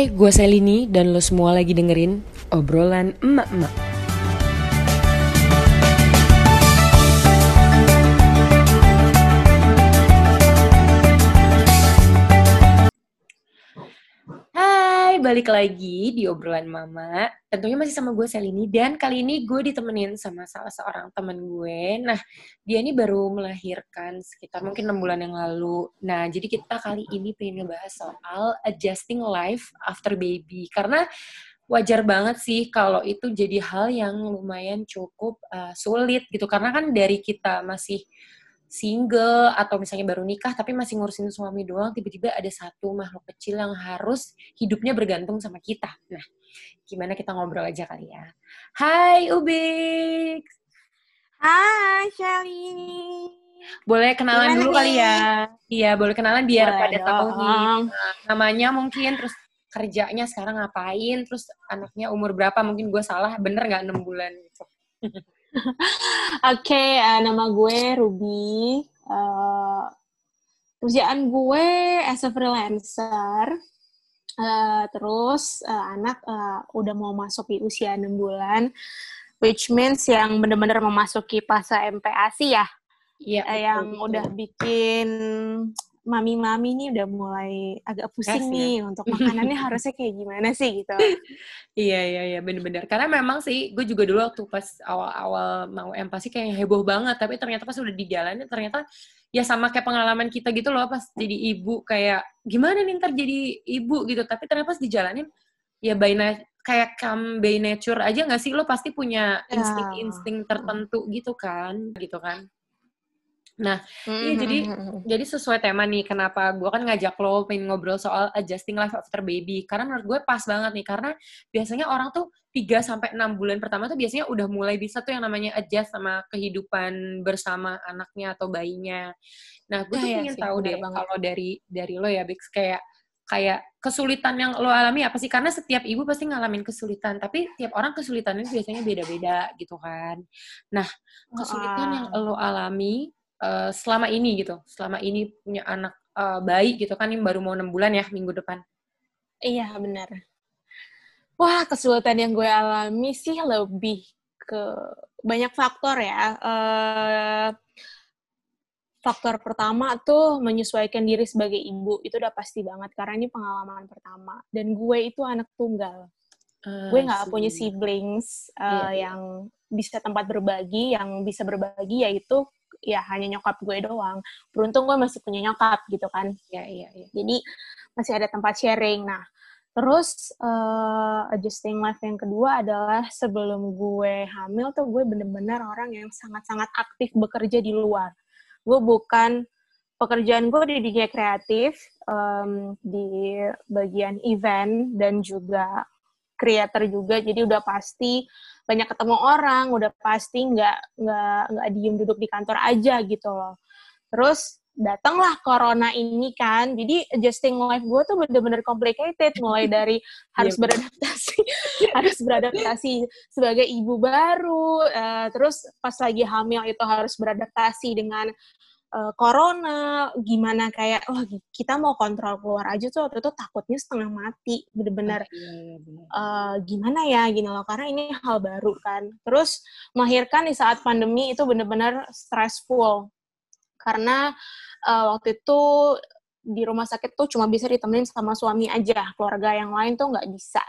Hai, gue Selini dan lo semua lagi dengerin obrolan emak-emak. Balik lagi di obrolan mama. Tentunya masih sama gue Selini dan kali ini gue ditemenin sama salah seorang temen gue. Nah, dia ini baru melahirkan sekitar mungkin 6 bulan yang lalu. Nah, jadi kita kali ini pengen ngebahas soal adjusting life after baby. Karena wajar banget sih kalau itu jadi hal yang lumayan cukup uh, sulit gitu. Karena kan dari kita masih single atau misalnya baru nikah tapi masih ngurusin suami doang, tiba-tiba ada satu makhluk kecil yang harus hidupnya bergantung sama kita. Nah, gimana kita ngobrol aja kali ya. Hai Ubik. Hai Shelly. Boleh kenalan Gimana dulu nih? kali ya. Iya, boleh kenalan biar Boleh pada tahu nih namanya mungkin terus kerjanya sekarang ngapain, terus anaknya umur berapa, mungkin gue salah, bener nggak 6 bulan gitu. Oke, eh, nama gue Ruby. Eh, kerjaan gue as a freelancer. Eh, terus eh, anak eh, udah mau masuk di usia 6 bulan, which means yang benar-benar memasuki fase MPASI ya, Iya, betul, yang betul. udah bikin mami-mami nih udah mulai agak pusing Stres ya? nih untuk makanannya harusnya kayak gimana sih gitu. Iya, iya, iya, bener-bener. Karena memang sih, gue juga dulu waktu pas awal-awal mau empati kayak heboh banget, tapi ternyata pas udah dijalanin, ternyata ya sama kayak pengalaman kita gitu loh, pas jadi ibu, kayak gimana nih ntar jadi ibu gitu, tapi ternyata pas dijalanin, ya by kayak come by nature aja gak sih, lo pasti punya Ya. insting-insting tertentu gitu kan, gitu kan. Nah, Iya, jadi Mm-hmm. jadi sesuai tema nih, kenapa gue kan ngajak lo pengen ngobrol soal adjusting life after baby. Karena menurut gue pas banget nih, karena biasanya orang tuh 3 sampai 6 bulan pertama tuh biasanya udah mulai bisa tuh yang namanya adjust sama kehidupan bersama anaknya atau bayinya. Nah, gue tuh Iya pengen sih, tahu deh kalau dari dari lo ya, Bix, kayak kayak kesulitan yang lo alami apa sih? Karena setiap ibu pasti ngalamin kesulitan, tapi tiap orang kesulitannya biasanya beda-beda gitu kan. Nah, kesulitan yang lo alami eh, selama ini gitu, selama ini punya anak eh, bayi gitu kan, yang baru mau enam bulan ya minggu depan. Iya, benar. Wah, kesulitan yang gue alami sih lebih ke banyak faktor ya. Eh, faktor pertama tuh menyesuaikan diri sebagai ibu. Itu udah pasti banget, karena ini pengalaman pertama. Dan gue itu anak tunggal. Gue nggak punya siblings eh, Iya, iya. yang bisa tempat berbagi, yang bisa berbagi yaitu ya hanya nyokap gue doang. Beruntung gue masih punya nyokap gitu kan. Iya, iya, iya. Jadi masih ada tempat sharing. Nah, terus eh, adjusting life yang kedua adalah sebelum gue hamil tuh gue bener-bener orang yang sangat-sangat aktif bekerja di luar. Gue bukan pekerjaan gue di dunia kreatif em, di bagian event dan juga creator juga. Jadi udah pasti banyak ketemu orang, udah pasti nggak nggak nggak diem duduk di kantor aja gitu loh. Terus datanglah corona ini kan, jadi adjusting life gue tuh bener-bener complicated, mulai dari harus Iya, beradaptasi, harus beradaptasi sebagai ibu baru, eh, terus pas lagi hamil itu harus beradaptasi dengan eh, corona, gimana kayak, wah kita mau kontrol keluar aja tuh waktu itu takutnya setengah mati, bener-bener eh, gimana ya gini loh karena ini hal baru kan. Terus melahirkan di saat pandemi itu benar-benar stressful. Karena eh, waktu itu di rumah sakit tuh cuma bisa ditemenin sama suami aja keluarga yang lain tuh nggak bisa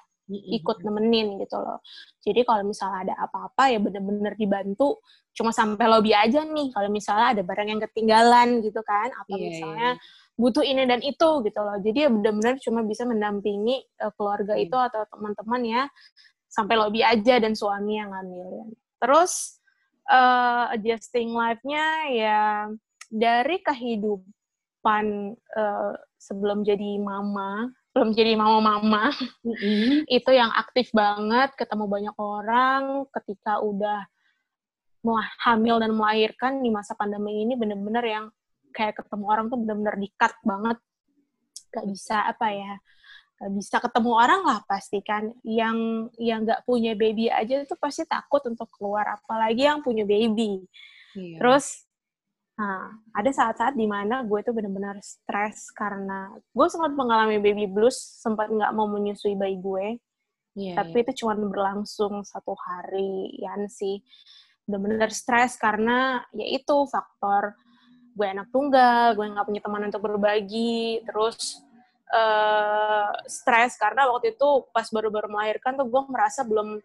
ikut nemenin gitu loh. Jadi kalau misalnya ada apa-apa ya bener-bener dibantu cuma sampai lobby aja nih. Kalau misalnya ada barang yang ketinggalan gitu kan apa Iya, misalnya butuh ini dan itu gitu loh. Jadi ya bener-bener cuma bisa mendampingi eh, keluarga Hmm. itu atau teman-teman ya sampai lobby aja dan suami yang ngambilin terus eh, adjusting life-nya ya dari kehidupan eh, sebelum jadi mama belum jadi mama-mama Mm-mm. itu yang aktif banget, ketemu banyak orang, ketika udah mau hamil dan melahirkan di masa pandemi ini bener-bener yang kayak ketemu orang tuh bener-bener di-cut banget. Gak bisa apa ya, gak bisa ketemu orang lah pasti kan. Yang yang gak punya baby aja tuh pasti takut untuk keluar, apalagi yang punya baby. Iya. Terus Nah, ada saat-saat di mana gue tuh benar-benar stres karena gue sempat mengalami baby blues, sempat nggak mau menyusui bayi gue. Yeah, tapi yeah. itu cuma berlangsung satu hari ya sih. Benar-benar stres karena ya itu faktor gue anak tunggal, gue nggak punya teman untuk berbagi, terus uh, stres karena waktu itu pas baru-baru melahirkan tuh gue merasa belum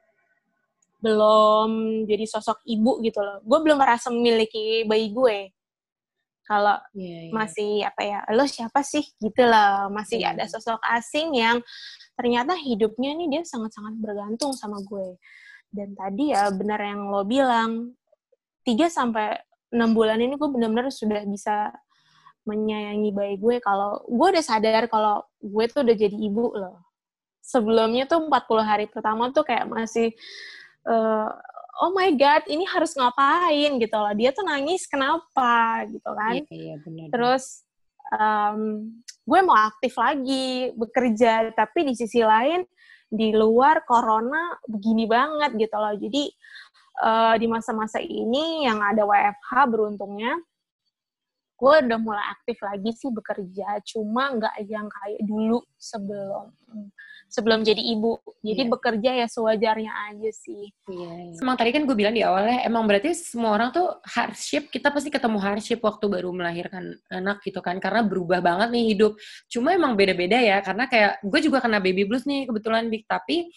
belum jadi sosok ibu gitu loh. Gue belum merasa memiliki bayi gue kalau yeah, yeah. masih apa ya lo siapa sih gitu loh masih yeah. ada sosok asing yang ternyata hidupnya nih dia sangat-sangat bergantung sama gue dan tadi ya benar yang lo bilang 3 sampai enam bulan ini gue benar-benar sudah bisa menyayangi bayi gue kalau gue udah sadar kalau gue tuh udah jadi ibu loh sebelumnya tuh 40 hari pertama tuh kayak masih uh, oh my god ini harus ngapain gitu loh. Dia tuh nangis kenapa? Gitu kan. Iya, iya, benar. terus um, gue mau aktif lagi bekerja. Tapi di sisi lain di luar corona begini banget gitu loh. Jadi uh, di masa-masa ini yang ada WFH beruntungnya gue udah mulai aktif lagi sih bekerja. Cuma nggak yang kayak dulu sebelum sebelum jadi ibu. Jadi yeah. bekerja ya sewajarnya aja sih. Iya. Yeah, Emang tadi kan gue bilang di awalnya, emang berarti semua orang tuh hardship, kita pasti ketemu hardship waktu baru melahirkan anak gitu kan, karena berubah banget nih hidup. Cuma emang beda-beda ya, karena kayak gue juga kena baby blues nih kebetulan, Bik. Tapi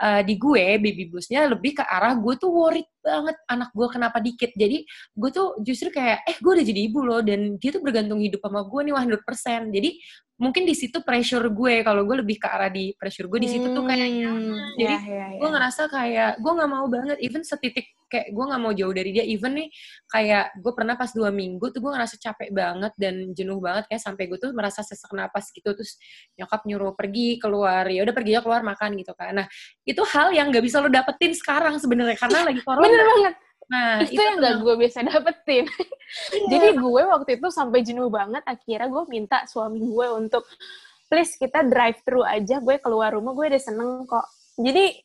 uh, di gue baby bluesnya lebih ke arah gue tuh worried banget anak gue kenapa dikit. Jadi gue tuh justru kayak, eh gue udah jadi ibu loh, dan dia tuh bergantung hidup sama gue nih 100%. Jadi mungkin di situ pressure gue kalau gue lebih ke arah di pressure gue di situ tuh kayaknya hmm, jadi yeah, yeah, yeah. gue ngerasa kayak gue nggak mau banget even setitik kayak gue nggak mau jauh dari dia even nih kayak gue pernah pas dua minggu tuh gue ngerasa capek banget dan jenuh banget kayak sampai gue tuh merasa sesak napas gitu terus nyokap nyuruh pergi keluar ya udah pergi ya keluar makan gitu kan. Nah itu hal yang nggak bisa lo dapetin sekarang sebenarnya karena lagi corona. Bener banget Nah, itu, itu yang gak gue biasa dapetin. Yeah. Jadi gue waktu itu sampai jenuh banget, akhirnya gue minta suami gue untuk, please kita drive thru aja, gue keluar rumah, gue udah seneng kok. Jadi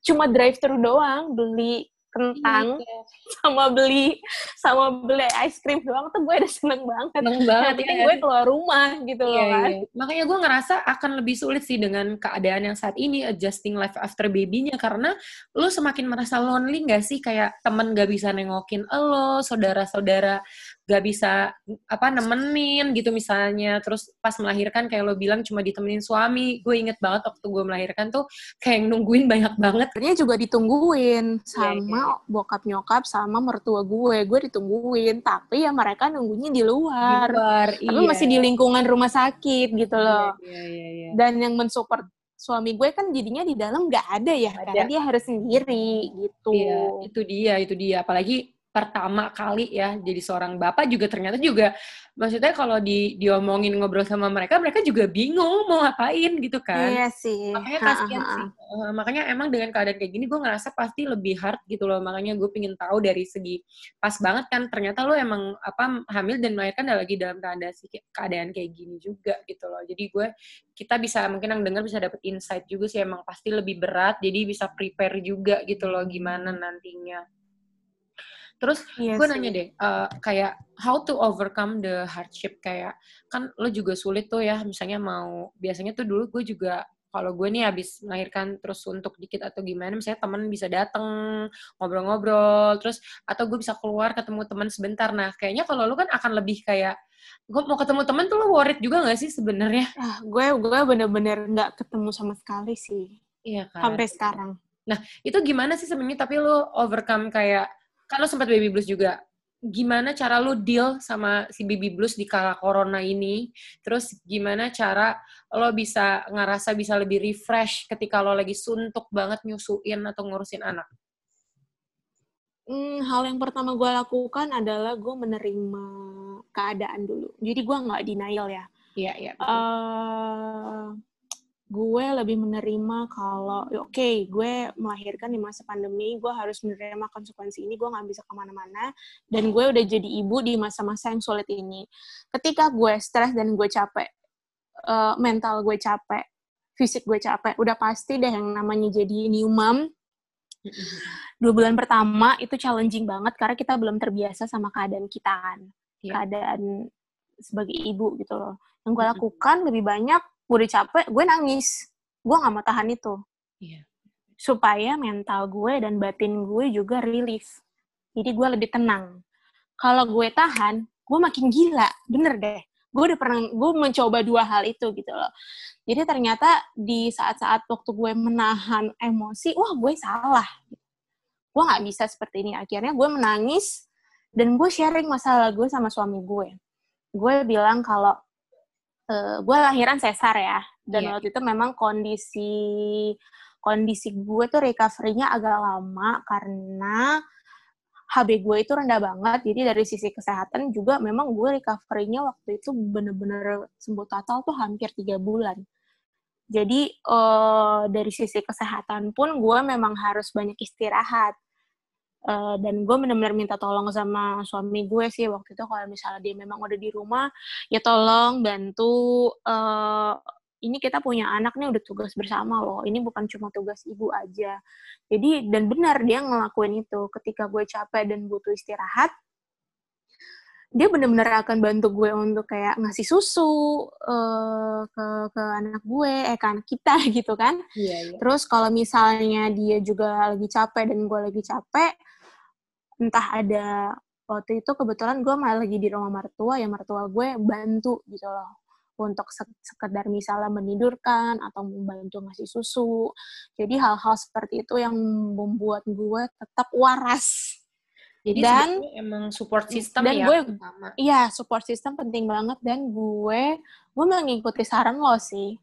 cuma drive thru doang, beli kentang iya. sama beli sama beli ice cream doang tuh gue udah seneng banget. Seneng banget. Yang ya. gue keluar rumah gitu iya, loh kan. Iya. Makanya gue ngerasa akan lebih sulit sih dengan keadaan yang saat ini adjusting life after baby-nya karena lo semakin merasa lonely gak sih kayak temen gak bisa nengokin lo, saudara-saudara gak bisa apa nemenin gitu misalnya terus pas melahirkan kayak lo bilang cuma ditemenin suami gue inget banget waktu gue melahirkan tuh kayak nungguin banyak banget ternyata juga ditungguin sama yeah, yeah. bokap nyokap sama mertua gue gue ditungguin tapi ya mereka nunggunya di luar, di luar tapi iya. masih di lingkungan rumah sakit gitu iya, loh yeah, yeah, yeah, yeah. dan yang mensupport suami gue kan jadinya di dalam nggak ada ya ada. karena dia harus sendiri gitu. Iya, itu dia, itu dia. Apalagi pertama kali ya jadi seorang bapak juga ternyata juga maksudnya kalau di diomongin ngobrol sama mereka mereka juga bingung mau ngapain gitu kan. Iya sih. Makanya kasihan sih. Uh, makanya emang dengan keadaan kayak gini gue ngerasa pasti lebih hard gitu loh. Makanya gue pingin tahu dari segi pas banget kan ternyata lo emang apa hamil dan melahirkan lagi dalam keadaan keadaan kayak gini juga gitu loh. Jadi gue kita bisa mungkin yang dengar bisa dapet insight juga sih emang pasti lebih berat jadi bisa prepare juga gitu loh gimana nantinya Terus yes, iya gue nanya deh, uh, kayak how to overcome the hardship kayak kan lo juga sulit tuh ya, misalnya mau biasanya tuh dulu gue juga kalau gue nih habis melahirkan terus untuk dikit atau gimana, misalnya teman bisa dateng ngobrol-ngobrol, terus atau gue bisa keluar ketemu teman sebentar. Nah, kayaknya kalau lo kan akan lebih kayak gue mau ketemu teman tuh lo worried juga gak sih sebenarnya? Ah, gue gue bener-bener nggak ketemu sama sekali sih. Iya kan. Sampai sekarang. Nah, itu gimana sih sebenarnya tapi lo overcome kayak kan lo sempat baby blues juga gimana cara lo deal sama si baby blues di kala corona ini terus gimana cara lo bisa ngerasa bisa lebih refresh ketika lo lagi suntuk banget nyusuin atau ngurusin anak Hmm, hal yang pertama gue lakukan adalah gue menerima keadaan dulu. Jadi gue nggak denial ya. Iya, iya. Uh, gue lebih menerima kalau ya oke okay, gue melahirkan di masa pandemi gue harus menerima konsekuensi ini gue nggak bisa ke mana-mana dan gue udah jadi ibu di masa-masa yang sulit ini. Ketika gue stres dan gue capek uh, mental gue capek fisik gue capek udah pasti deh yang namanya jadi new mom. Dua bulan pertama itu challenging banget karena kita belum terbiasa sama keadaan kita kan. Yeah. keadaan sebagai ibu gitu loh. Yang gue lakukan lebih banyak, gue udah capek, gue nangis. Gue gak mau tahan itu. Yeah. Supaya mental gue dan batin gue juga relief. Jadi gue lebih tenang. Kalau gue tahan, gue makin gila. Bener deh. Gue udah pernah, gue mencoba dua hal itu gitu loh. Jadi ternyata di saat-saat waktu gue menahan emosi, wah gue salah. Gue gak bisa seperti ini. Akhirnya gue menangis, dan gue sharing masalah gue sama suami gue gue bilang kalau uh, gue lahiran sesar ya dan yeah. waktu itu memang kondisi kondisi gue tuh recovery-nya agak lama karena HB gue itu rendah banget, jadi dari sisi kesehatan juga memang gue recovery-nya waktu itu bener-bener sembuh total tuh hampir tiga bulan. Jadi uh, dari sisi kesehatan pun gue memang harus banyak istirahat. Uh, dan gue benar-benar minta tolong sama suami gue sih waktu itu kalau misalnya dia memang udah di rumah ya tolong bantu uh, ini kita punya anak nih udah tugas bersama loh ini bukan cuma tugas ibu aja. Jadi dan benar dia ngelakuin itu ketika gue capek dan butuh istirahat dia benar-benar akan bantu gue untuk kayak ngasih susu uh, ke ke anak gue eh ke anak kita gitu kan iya, iya. terus kalau misalnya dia juga lagi capek dan gue lagi capek entah ada waktu itu kebetulan gue malah lagi di rumah mertua ya mertua gue bantu gitu loh untuk sekedar misalnya menidurkan atau membantu ngasih susu. Jadi hal-hal seperti itu yang membuat gue tetap waras. Jadi dan emang support system dan ya gue, Iya, support system penting banget dan gue gue mengikuti saran lo sih.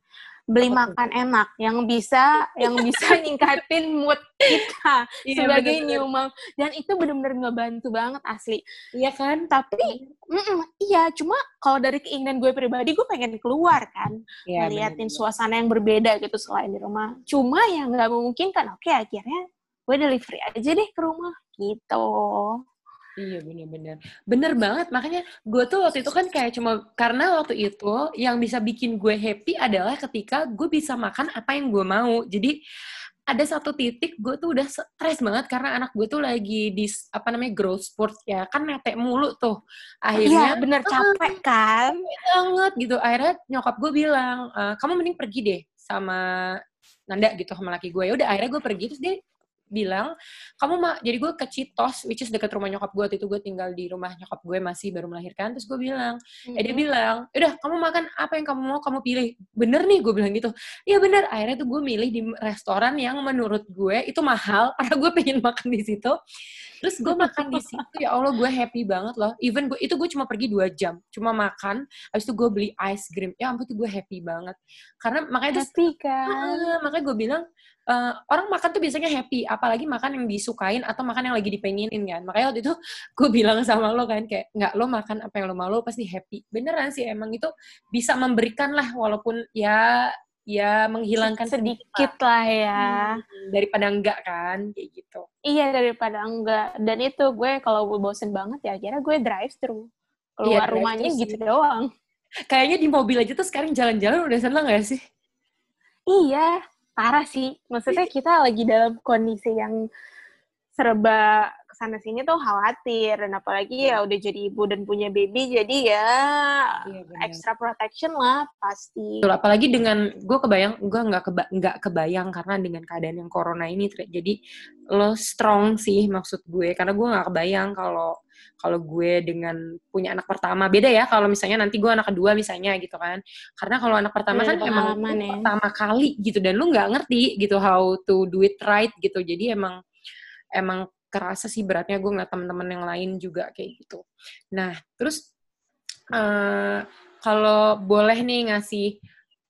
Beli makan enak yang bisa yang bisa ningkatin mood kita iya, sebagai bener -bener. new mom. Dan itu benar-benar ngebantu banget asli. Iya kan? Tapi mm -mm, iya cuma kalau dari keinginan gue pribadi gue pengen keluar kan iya, ngeliatin suasana yang berbeda gitu selain di rumah. Cuma yang nggak mungkin kan oke akhirnya gue delivery aja deh ke rumah gitu Iya bener-bener. Bener banget. Makanya gue tuh waktu itu kan kayak cuma karena waktu itu yang bisa bikin gue happy adalah ketika gue bisa makan apa yang gue mau. Jadi ada satu titik gue tuh udah stres banget karena anak gue tuh lagi di apa namanya growth sport ya kan netek mulu tuh akhirnya iya, bener capek kan banget gitu akhirnya nyokap gue bilang e, kamu mending pergi deh sama Nanda gitu sama laki gue ya udah akhirnya gue pergi terus dia bilang kamu mah jadi gue ke Citos which is dekat rumah nyokap gue waktu itu gue tinggal di rumah nyokap gue masih baru melahirkan. Terus gue bilang mm-hmm. eh dia bilang udah kamu makan apa yang kamu mau kamu pilih. Bener nih gue bilang gitu. Iya bener. Akhirnya tuh gue milih di restoran yang menurut gue itu mahal karena gue pengen makan di situ. Terus gue makan di situ ya allah gue happy banget loh. Even gue itu gue cuma pergi dua jam cuma makan habis itu gue beli ice cream. Ya ampun tuh gue happy banget. Karena makanya happy kan? Uh, makanya gue bilang uh, orang makan tuh biasanya happy, apalagi makan yang disukain atau makan yang lagi dipengenin kan. Makanya waktu itu gue bilang sama lo kan kayak nggak lo makan apa yang lo mau lo pasti happy. Beneran sih emang itu bisa memberikan lah walaupun ya ya menghilangkan sedikit lah ya hmm, daripada enggak kan kayak gitu. Iya daripada enggak dan itu gue kalau gue bosen banget ya akhirnya gue drive thru keluar iya, rumahnya gitu doang. Kayaknya di mobil aja tuh sekarang jalan-jalan udah seneng gak sih? Iya, parah sih. Maksudnya kita lagi dalam kondisi yang serba ke sana sini tuh khawatir dan apalagi ya udah jadi ibu dan punya baby jadi ya iya, extra protection lah pasti. Betul, apalagi dengan gue kebayang gue nggak keba, nggak kebayang karena dengan keadaan yang corona ini jadi lo strong sih maksud gue karena gue nggak kebayang kalau kalau gue dengan punya anak pertama beda ya kalau misalnya nanti gue anak kedua misalnya gitu kan karena kalau anak pertama kan emang ya. pertama kali gitu dan lu nggak ngerti gitu how to do it right gitu jadi emang emang kerasa sih beratnya gue ngeliat teman-teman yang lain juga kayak gitu. Nah terus uh, kalau boleh nih ngasih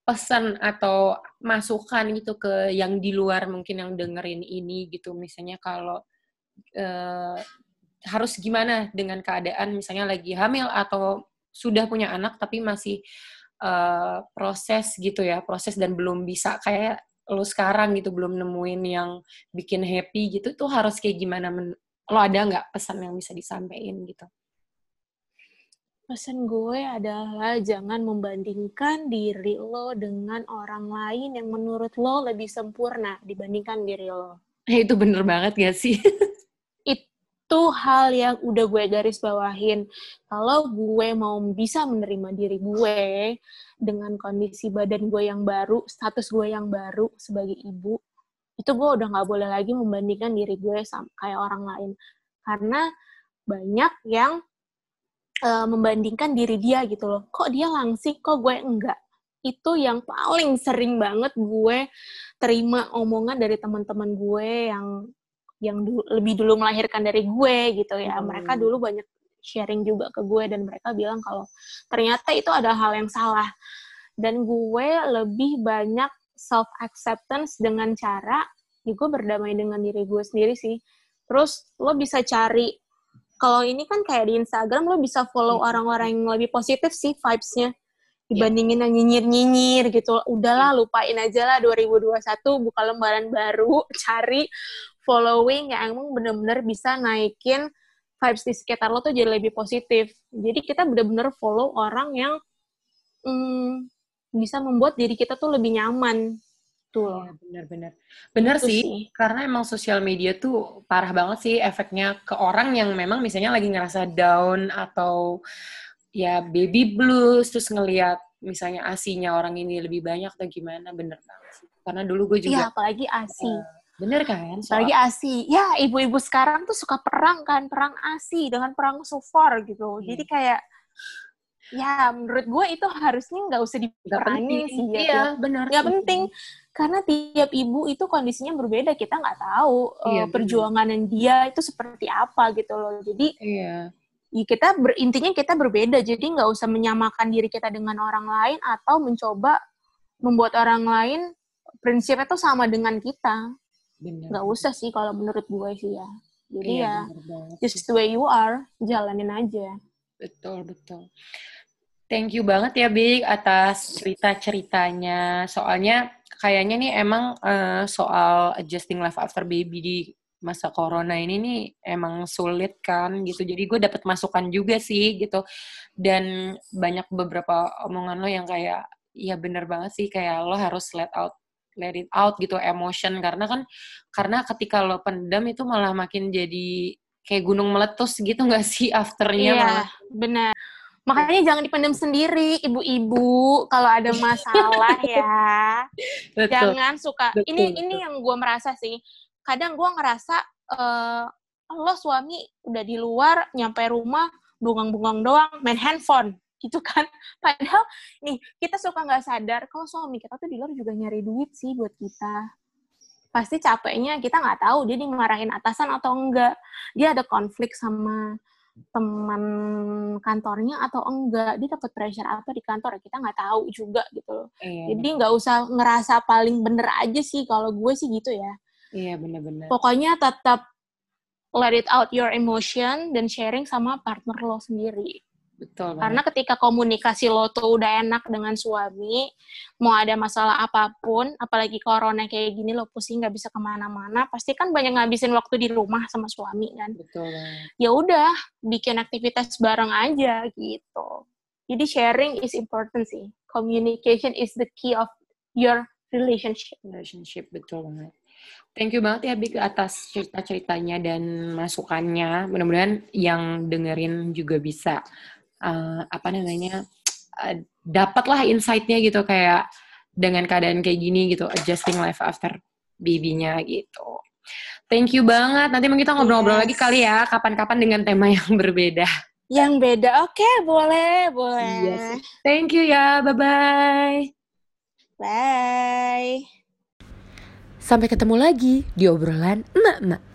pesan atau masukan gitu ke yang di luar mungkin yang dengerin ini gitu misalnya kalau uh, harus gimana dengan keadaan misalnya lagi hamil atau sudah punya anak tapi masih uh, proses gitu ya proses dan belum bisa kayak lo sekarang gitu belum nemuin yang bikin happy gitu tuh harus kayak gimana men lo ada nggak pesan yang bisa disampaikan gitu pesan gue adalah jangan membandingkan diri lo dengan orang lain yang menurut lo lebih sempurna dibandingkan diri lo. Eh, itu bener banget gak sih? itu hal yang udah gue garis bawahin. Kalau gue mau bisa menerima diri gue dengan kondisi badan gue yang baru, status gue yang baru sebagai ibu, itu gue udah nggak boleh lagi membandingkan diri gue sama kayak orang lain. Karena banyak yang uh, membandingkan diri dia gitu loh. Kok dia langsing, kok gue enggak. Itu yang paling sering banget gue terima omongan dari teman-teman gue yang yang du lebih dulu melahirkan dari gue gitu ya. Hmm. Mereka dulu banyak sharing juga ke gue dan mereka bilang kalau ternyata itu ada hal yang salah. Dan gue lebih banyak self acceptance dengan cara ya gue berdamai dengan diri gue sendiri sih. Terus lo bisa cari kalau ini kan kayak di Instagram lo bisa follow iya. orang-orang yang lebih positif sih vibes-nya dibandingin yang nyinyir-nyinyir gitu. Udahlah lupain aja lah 2021 buka lembaran baru, cari following yang emang bener-bener bisa naikin vibes di sekitar lo tuh jadi lebih positif. Jadi kita bener-bener follow orang yang hmm, bisa membuat diri kita tuh lebih nyaman. Tuh Iya, bener-bener. Bener sih, sih, karena emang sosial media tuh parah banget sih efeknya ke orang yang memang misalnya lagi ngerasa down atau ya baby blues, terus ngelihat misalnya asinya orang ini lebih banyak atau gimana, bener banget sih. Karena dulu gue juga... Iya, apalagi asi. Uh, Bener kan? Soal... Apalagi ASI. Ya, ibu-ibu sekarang tuh suka perang kan, perang ASI dengan perang sufor gitu. Hmm. Jadi kayak ya menurut gue itu harusnya nggak usah diperangi sih ya. Iya, benar. Nggak penting karena tiap ibu itu kondisinya berbeda. Kita nggak tahu iya, uh, perjuangan dia itu seperti apa gitu loh. Jadi iya. Ya kita ber, intinya kita berbeda. Jadi nggak usah menyamakan diri kita dengan orang lain atau mencoba membuat orang lain prinsipnya tuh sama dengan kita. Bener. Gak usah sih kalau menurut gue sih ya. Jadi iya, ya, just the way you are, jalanin aja. Betul, betul. Thank you banget ya, Big, atas cerita-ceritanya. Soalnya kayaknya nih emang uh, soal adjusting life after baby di masa corona ini nih emang sulit kan gitu. Jadi gue dapet masukan juga sih gitu. Dan banyak beberapa omongan lo yang kayak, ya bener banget sih kayak lo harus let out let it out gitu emotion. Karena kan karena ketika lo pendam itu malah makin jadi kayak gunung meletus gitu nggak sih afternya iya, malah. benar makanya jangan dipendam sendiri ibu-ibu. Kalau ada masalah ya betul, jangan suka. Betul, ini betul. ini yang gue merasa sih. Kadang gue ngerasa uh, lo suami udah di luar nyampe rumah bungang-bungang doang main handphone gitu kan. Padahal nih kita suka nggak sadar kalau suami kita tuh di luar juga nyari duit sih buat kita. Pasti capeknya kita nggak tahu dia dimarahin atasan atau enggak. Dia ada konflik sama teman kantornya atau enggak. Dia dapat pressure apa di kantor kita nggak tahu juga gitu loh. Iya. jadi nggak usah ngerasa paling bener aja sih. Kalau gue sih gitu ya. Iya bener-bener. Pokoknya tetap let it out your emotion dan sharing sama partner lo sendiri Betul. Karena ketika komunikasi lo tuh udah enak dengan suami, mau ada masalah apa pun, apalagi corona kayak gini lo pusing nggak bisa ke mana-mana, pasti kan banyak ngabisin waktu di rumah sama suami kan. Betul. Ya udah, bikin aktivitas bareng aja gitu. Jadi sharing is important sih. Communication is the key of your relationship. Relationship betul banget. Thank you banget ya Bik atas cerita-ceritanya dan masukannya. Mudah-mudahan yang dengerin juga bisa uh, apa namanya uh, dapatlah insight-nya gitu kayak dengan keadaan kayak gini gitu adjusting life after baby-nya gitu. Thank you banget. Nanti mungkin kita ngobrol-ngobrol yes. lagi kali ya kapan-kapan dengan tema yang berbeda. Yang beda. Oke, okay, boleh, boleh. Yes. Thank you ya. Bye-bye. Bye. Sampai ketemu lagi di obrolan emak-emak.